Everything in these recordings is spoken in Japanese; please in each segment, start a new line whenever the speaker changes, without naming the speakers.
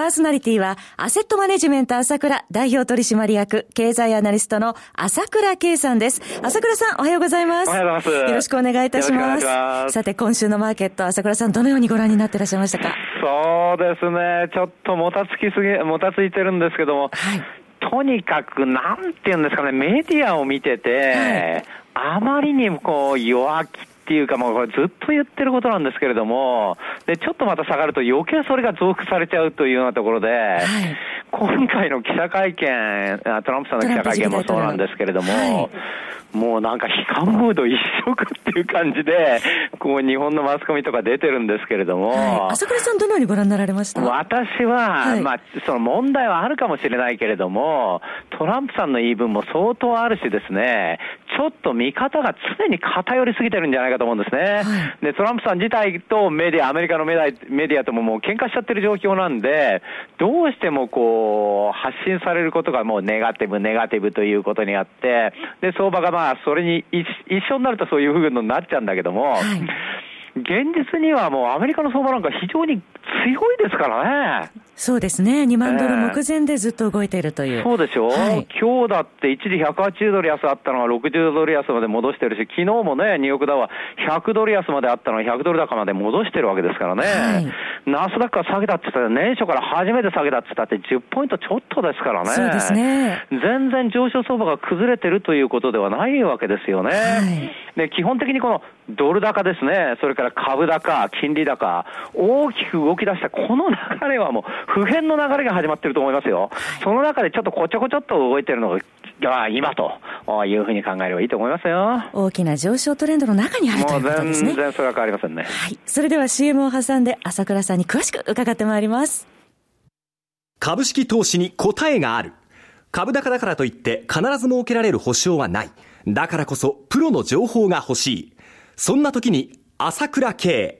パーソナリティは、アセットマネジメント朝倉代表取締役、経済アナリストの朝倉慶さんです。朝倉さん、おはようございます。
おはようございます。
よろしくお願いいたします。ますさて、今週のマーケット、朝倉さん、どのようにご覧になっていらっしゃいましたか？
そうですね、ちょっともたつきすぎ、もたついてるんですけども、はい、とにかく、なんていうんですかね、メディアを見てて、はい、あまりにもこう弱気ていうか、もうこれずっと言ってることなんですけれども、で、ちょっとまた下がると余計それが増幅されちゃうというようなところで、はい、今回の記者会見、トランプさんの記者会見もそうなんですけれども、もうなんか悲観ムード一色っていう感じで、こう日本のマスコミとか出てるんですけれども、はい、
朝倉さん、どのようにご覧になられました？
私は、はい、まあ、その問題はあるかもしれないけれども、トランプさんの言い分も相当あるしですね、ちょっと見方が常に偏りすぎてるんじゃないかと思うんですね。はい、で、トランプさん自体とメディア、アメリカのメディアメディアとももう喧嘩しちゃってる状況なんで、どうしてもこう、発信されることがもうネガティブ、ネガティブということにあって、で、相場がまあ、それに一緒になるとそういうふうになっちゃうんだけども、はい。現実にはもうアメリカの相場なんか非常に強いですからね。
そうですね。2万ドル目前でずっと動いているという。
えー、そうでしょ、はい、今日だって一時180ドル安あったのが60ドル安まで戻してるし、昨日もね、ニューヨークダウは100ドル安まであったのが100ドル高まで戻してるわけですからね。はい、ナスダックは下げたって言ったら、年初から初めて下げたって言ったって10ポイントちょっとですからね。
そうですね。
全然上昇相場が崩れてるということではないわけですよね。はい、で、基本的にこのドル高ですね、それから株高、金利高、大きく動き出したこの流れはもう普遍の流れが始まってると思いますよ。その中でちょっとこちょこちょっと動いてるのが今というふうに考えればいいと思いますよ。
大きな上昇トレンドの中にあるということですね。
全然それは変わりませんね。
はい。それでは CM を挟んで朝倉さんに詳しく伺ってまいります。
株式投資に答えがある。株高だからといって必ず設けられる保証はない。だからこそプロの情報が欲しい。そんな時に朝倉慶。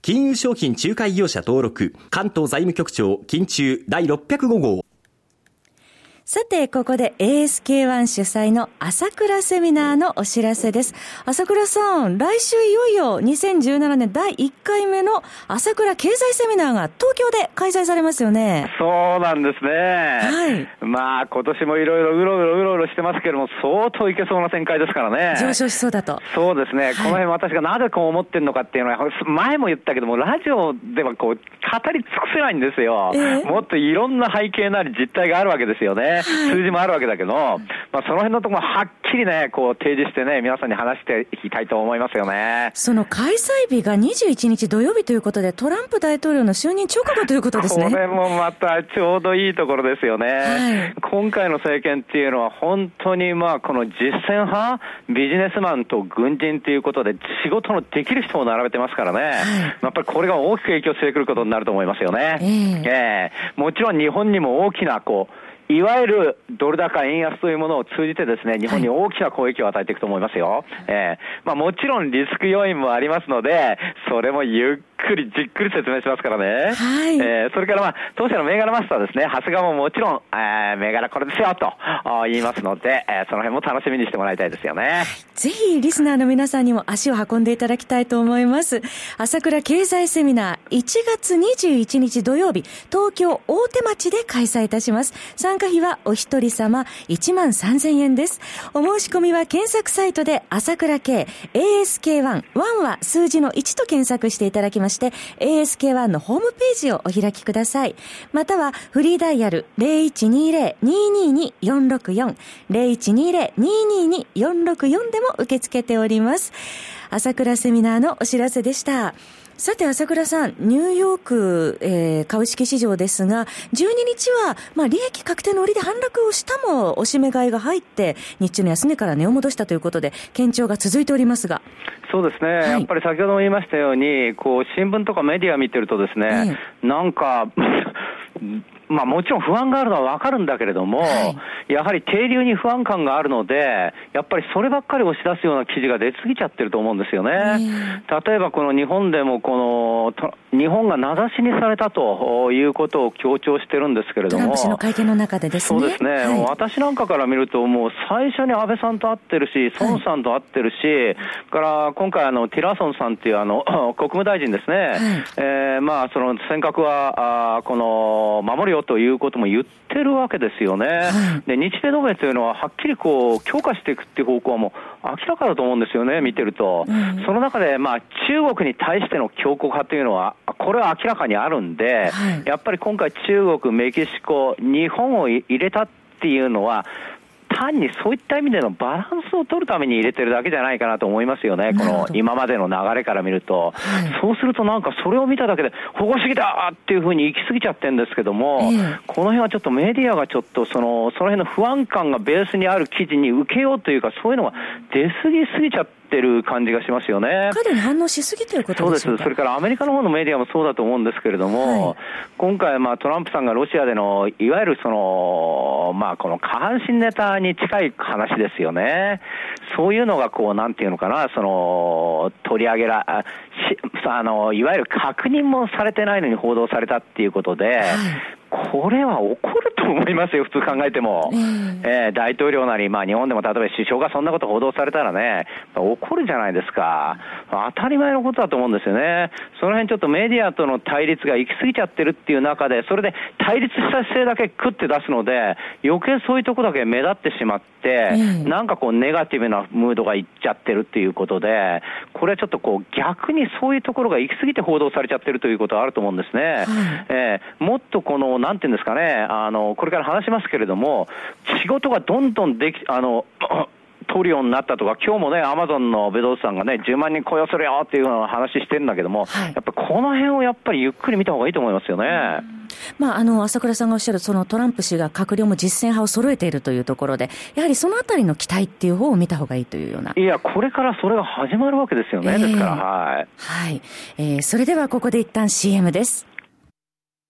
金融商品仲介業者登録、関東財務局長、金中第605号。
さて、ここで ASK1 主催の朝倉セミナーのお知らせです。朝倉さん、来週いよいよ2017年第1回目の朝倉経済セミナーが東京で開催されますよね。
そうなんですね。はい。まあ、今年もいろいろうろうろうろうろしてますけども、相当いけそうな展開ですからね。
上昇しそうだと。
そうですね。はい、この辺私がなぜこう思ってるのかっていうのは、前も言ったけども、ラジオではこう、語り尽くせないんですよ。えー、もっといろんな背景なり実態があるわけですよね。数字もあるわけだけど、まあ、その辺のところはっきりね、こう提示してね、皆さんに話していきたいと思いますよね。
その開催日が21日土曜日ということで、トランプ大統領の就任直後ということですね。
これもまたちょうどいいところですよね。はい、今回の政権っていうのは本当にまあこの実践派、ビジネスマンと軍人ということで仕事のできる人を並べてますからね。はい、やっぱりこれが大きく影響してくることになると思いますよね。えー、えー、もちろん日本にも大きなこう、いわゆるドル高円安というものを通じてですね、日本に大きな攻撃を与えていくと思いますよ。はい、えー、まあもちろんリスク要因もありますので、それもゆっくりじっくり説明しますからね。はい。えー、それからまあ、当社の銘柄マスターですね、長谷川ももちろん、えー、銘柄これですよ、と言いますので、えー、その辺も楽しみにしてもらいたいですよね。
ぜひ、リスナーの皆さんにも足を運んでいただきたいと思います。朝倉経済セミナー、1月21日土曜日、東京大手町で開催いたします。参加費はお一人様1万3000円です。お申し込みは検索サイトで朝倉系 ASK1、1は数字の1と検索していただきますまして、ASK1 のホームページをお開きください。または、フリーダイヤル0120-222-464、0120-222-464でも受け付けております。朝倉セミナーのお知らせでした。さて、朝倉さん、ニューヨーク、えー、株式市場ですが、12日は、まあ、利益確定の売りで反落をしたも、押し目買いが入って、日中の安値から値を戻したということで、堅調が続いておりますが。
そうですね、はい、やっぱり先ほども言いましたように、こう、新聞とかメディア見てるとですね、ええ、なんか、まあもちろん不安があるのはわかるんだけれども、はい、やはり停留に不安感があるので、やっぱりそればっかり押し出すような記事が出過ぎちゃってると思うんですよね。例えばこの日本でもこの、日本が名指しにされたということを強調してるんですけれども。
の会見の中でです
ね。そうですね、はい、私なんかから見ると、もう最初に安倍さんと会ってるし、孫さんと会ってるし、はい、から今回あの、ティラソンさんっていうあの、国務大臣ですね。はい、えー、まあその尖閣は、あこの、守るよということも言ってるわけですよね。はい、で、日米同盟というのは、はっきりこう、強化していくっていう方向はもう明らかだと思うんですよね、見てると。うん、その中で、まあ、中国に対しての強硬派というのは、これは明らかにあるんで、はい、やっぱり今回中国、メキシコ、日本を入れたっていうのは、単にそういった意味でのバランスを取るために入れてるだけじゃないかなと思いますよね、この今までの流れから見ると、はい、そうするとなんかそれを見ただけで、保護主義だっていうふうに行き過ぎちゃってるんですけども、えー、この辺はちょっとメディアがちょっとその、その辺の不安感がベースにある記事に受けようというか、そういうのが出過ぎすぎちゃって、ってる感じがしますよね。
過度に反応しすぎてること
ですそうです。それからアメリカの方のメディアもそうだと思うんですけれども、はい、今回、まあ、トランプさんがロシアでの、いわゆるその、まあ、この下半身ネタに近い話ですよね。そういうのが、こう、なんていうのかな、その、取り上げら、しあの、いわゆる確認もされてないのに報道されたっていうことで、はいこれは起こると思いますよ、普通考えても。えー、えー、大統領なり、まあ日本でも例えば首相がそんなこと報道されたらね、起こるじゃないですか。当たり前のことだと思うんですよね。その辺ちょっとメディアとの対立が行き過ぎちゃってるっていう中で、それで対立した姿勢だけクって出すので、余計そういうとこだけ目立ってしまって、なんかこうネガティブなムードがいっちゃってるっていうことで、これはちょっとこう逆にそういうところが行き過ぎて報道されちゃってるということはあると思うんですね。はい、えー、もっとこのなんていうんですかね、あの、これから話しますけれども、仕事がどんどんでき、あの、取るようになったとか、今日もね、アマゾンのベドウスさんがね、10万人雇用するよっていうような話してるんだけども、はい、やっぱこの辺をやっぱりゆっくり見た方がいいと思いますよね。
まあ、あの、朝倉さんがおっしゃる、そのトランプ氏が閣僚も実践派を揃えているというところで、やはりそのあたりの期待っていう方を見た方がいいというような。
いや、これからそれが始まるわけですよね、えー、ですから、はい。
はい。えー、それではここで一旦 CM です。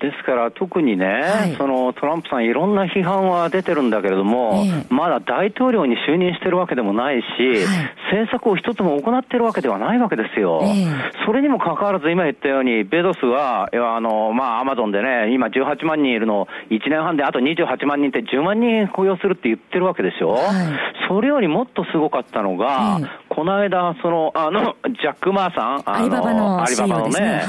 ですから特にね、はい、そのトランプさん、いろんな批判は出てるんだけれども、えー、まだ大統領に就任してるわけでもないし、はい、政策を一つも行ってるわけではないわけですよ。えー、それにもかかわらず、今言ったように、ベゾスは、あの、まあ、アマゾンでね、今18万人いるの、1年半であと28万人って10万人雇用するって言ってるわけでしょ。はい、それよりもっとすごかったのが、えー、この間、その、あの、ジャック・マーさん、
アリババの、アリババのね、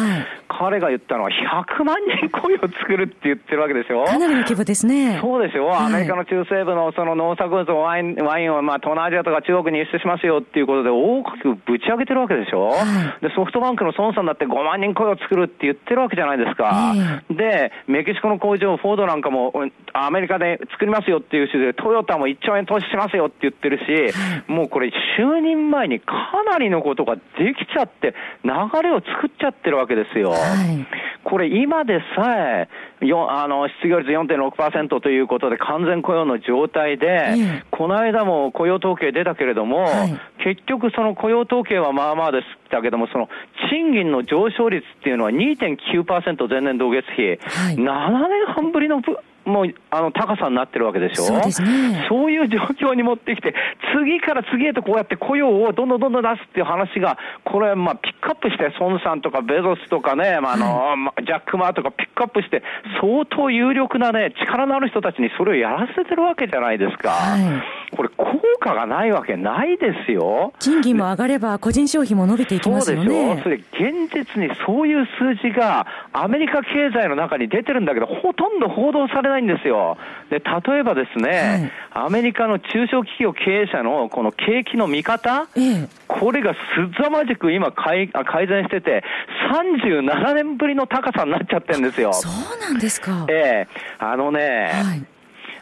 彼が言ったのは100万人雇用作るって言ってるわけでしょ
かなりの規模ですね。
そうですよ。アメリカの中西部のその農作物、ワイン、ワインをまあ東南アジアとか中国に輸出しますよっていうことで大きくぶち上げてるわけでしょ、はい、で、ソフトバンクの孫さんだって5万人雇用作るって言ってるわけじゃないですか。で、メキシコの工場、フォードなんかもアメリカで作りますよっていうしで、トヨタも1兆円投資しますよって言ってるし、もうこれ就任前前にかなりのことができちゃって、流れを作っちゃってるわけですよ。はい、これ今でさえ、あの失業率4.6%ということで完全雇用の状態で、この間も雇用統計出たけれども、はい、結局その雇用統計はまあまあでしたけども、その賃金の上昇率っていうのは2.9%前年同月比、はい、7年半ぶりのもうあの高さになってるわけでしょ？そうです、ね、そういう状況に持ってきて、次から次へとこうやって雇用をどんどんどんどん出すっていう話が、これ、まあ、ピックアップして、孫さんとかベゾスとかね、まあ、あの、はい、ジャック・マーとかピックアップして、相当有力なね、力のある人たちにそれをやらせてるわけじゃないですか。はい。これ、効果がないわけないですよ。
賃金も上がれば、個人消費も伸びていきますよね。そうで
しょ。それ、現実にそういう数字が、アメリカ経済の中に出てるんだけど、ほとんど報道されないんですよ。で、例えばですね、はい、アメリカの中小企業経営者のこの景気の見方、ええ、これがすざまじく今改改善してて、37年ぶりの高さになっちゃってるんですよ。
そうなんですか。
ええあのね、はい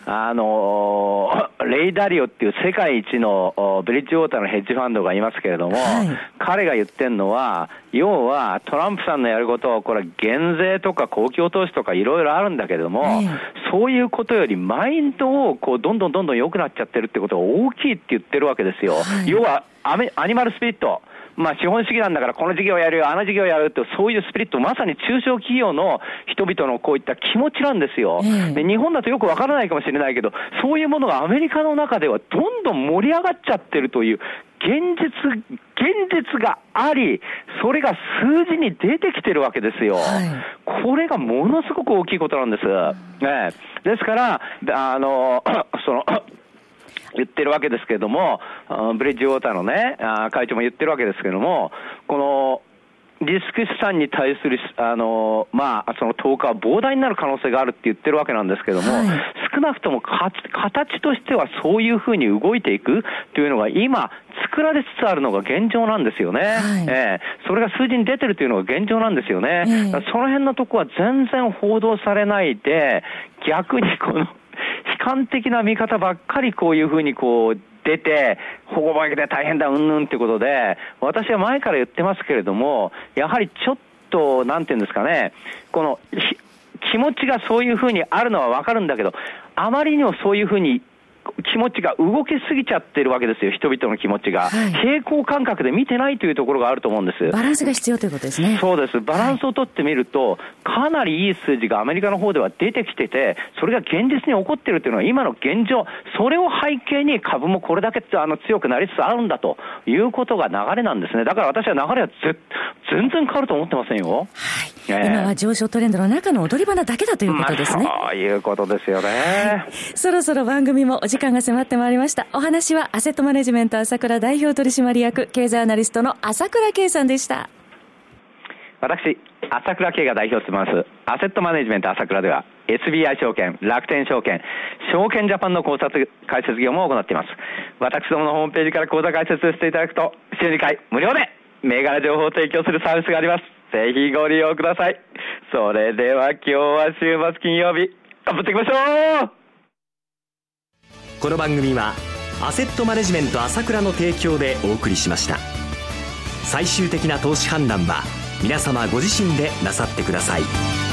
あのレイダリオっていう世界一のブリッジウォーターのヘッジファンドがいますけれども、はい、彼が言ってるのは、要はトランプさんのやることを、これは減税とか公共投資とかいろいろあるんだけれども、そういうことよりマインドをこうどんどんどんどん良くなっちゃってるってことが大きいって言ってるわけですよ。はい、要はアメアニマルスピリット。まあ、資本主義なんだから、この事業やるよ、あの事業やるって、そういうスピリット、まさに中小企業の人々のこういった気持ちなんですよ。で日本だとよくわからないかもしれないけど、そういうものがアメリカの中ではどんどん盛り上がっちゃってるという、現実、現実があり、それが数字に出てきてるわけですよ。はい、これがものすごく大きいことなんです。ね、ですから、あの、その、言ってるわけですけれども、ブリッジウォーターのね、会長も言ってるわけですけれども、この、リスク資産に対する、あの、まあ、その投下は膨大になる可能性があるって言ってるわけなんですけども、はい、少なくとも形としてはそういうふうに動いていくというのが今、作られつつあるのが現状なんですよね。はい、えー、それが数字に出てるというのが現状なんですよね。その辺のとこは全然報道されないで、逆にこの、悲観的な見方ばっかりこういうふうにこう出て、保護負けで大変だ、うんぬんってことで、私は前から言ってますけれども、やはりちょっと、なんていうんですかね、この、気持ちがそういうふうにあるのはわかるんだけど、あまりにもそういうふうに気持ちが動きすぎちゃってるわけですよ、人々の気持ちが。はい、平行感覚で見てないというところがあると思うんです。
バランスが必要ということですね。
そうです。バランスをとってみると、はい、かなりいい数字がアメリカの方では出てきてて、それが現実に起こってるというのは今の現状、それを背景に株もこれだけあの強くなりつつあるんだということが流れなんですね。だから私は流れは全然変わると思ってませんよ。
はい今は上昇トレンドの中の踊り場なだけだということですね。
まあ、そういうことですよね、はい、
そろそろ番組もお時間が迫ってまいりました。お話はアセットマネジメント朝倉代表取締役経済アナリストの朝倉圭さんでした。
私、朝倉圭が代表してます、アセットマネジメント朝倉では、SBI 証券、楽天証券、証券ジャパンの考察解説業も行っています。私どものホームページから口座開設していただくと、週2回無料で銘柄情報を提供するサービスがあります。ぜひご利用ください。それでは今日は週末金曜日、頑張っていきましょう
この番組は、アセットマネジメント朝倉の提供でお送りしました。最終的な投資判断は、皆様ご自身でなさってください。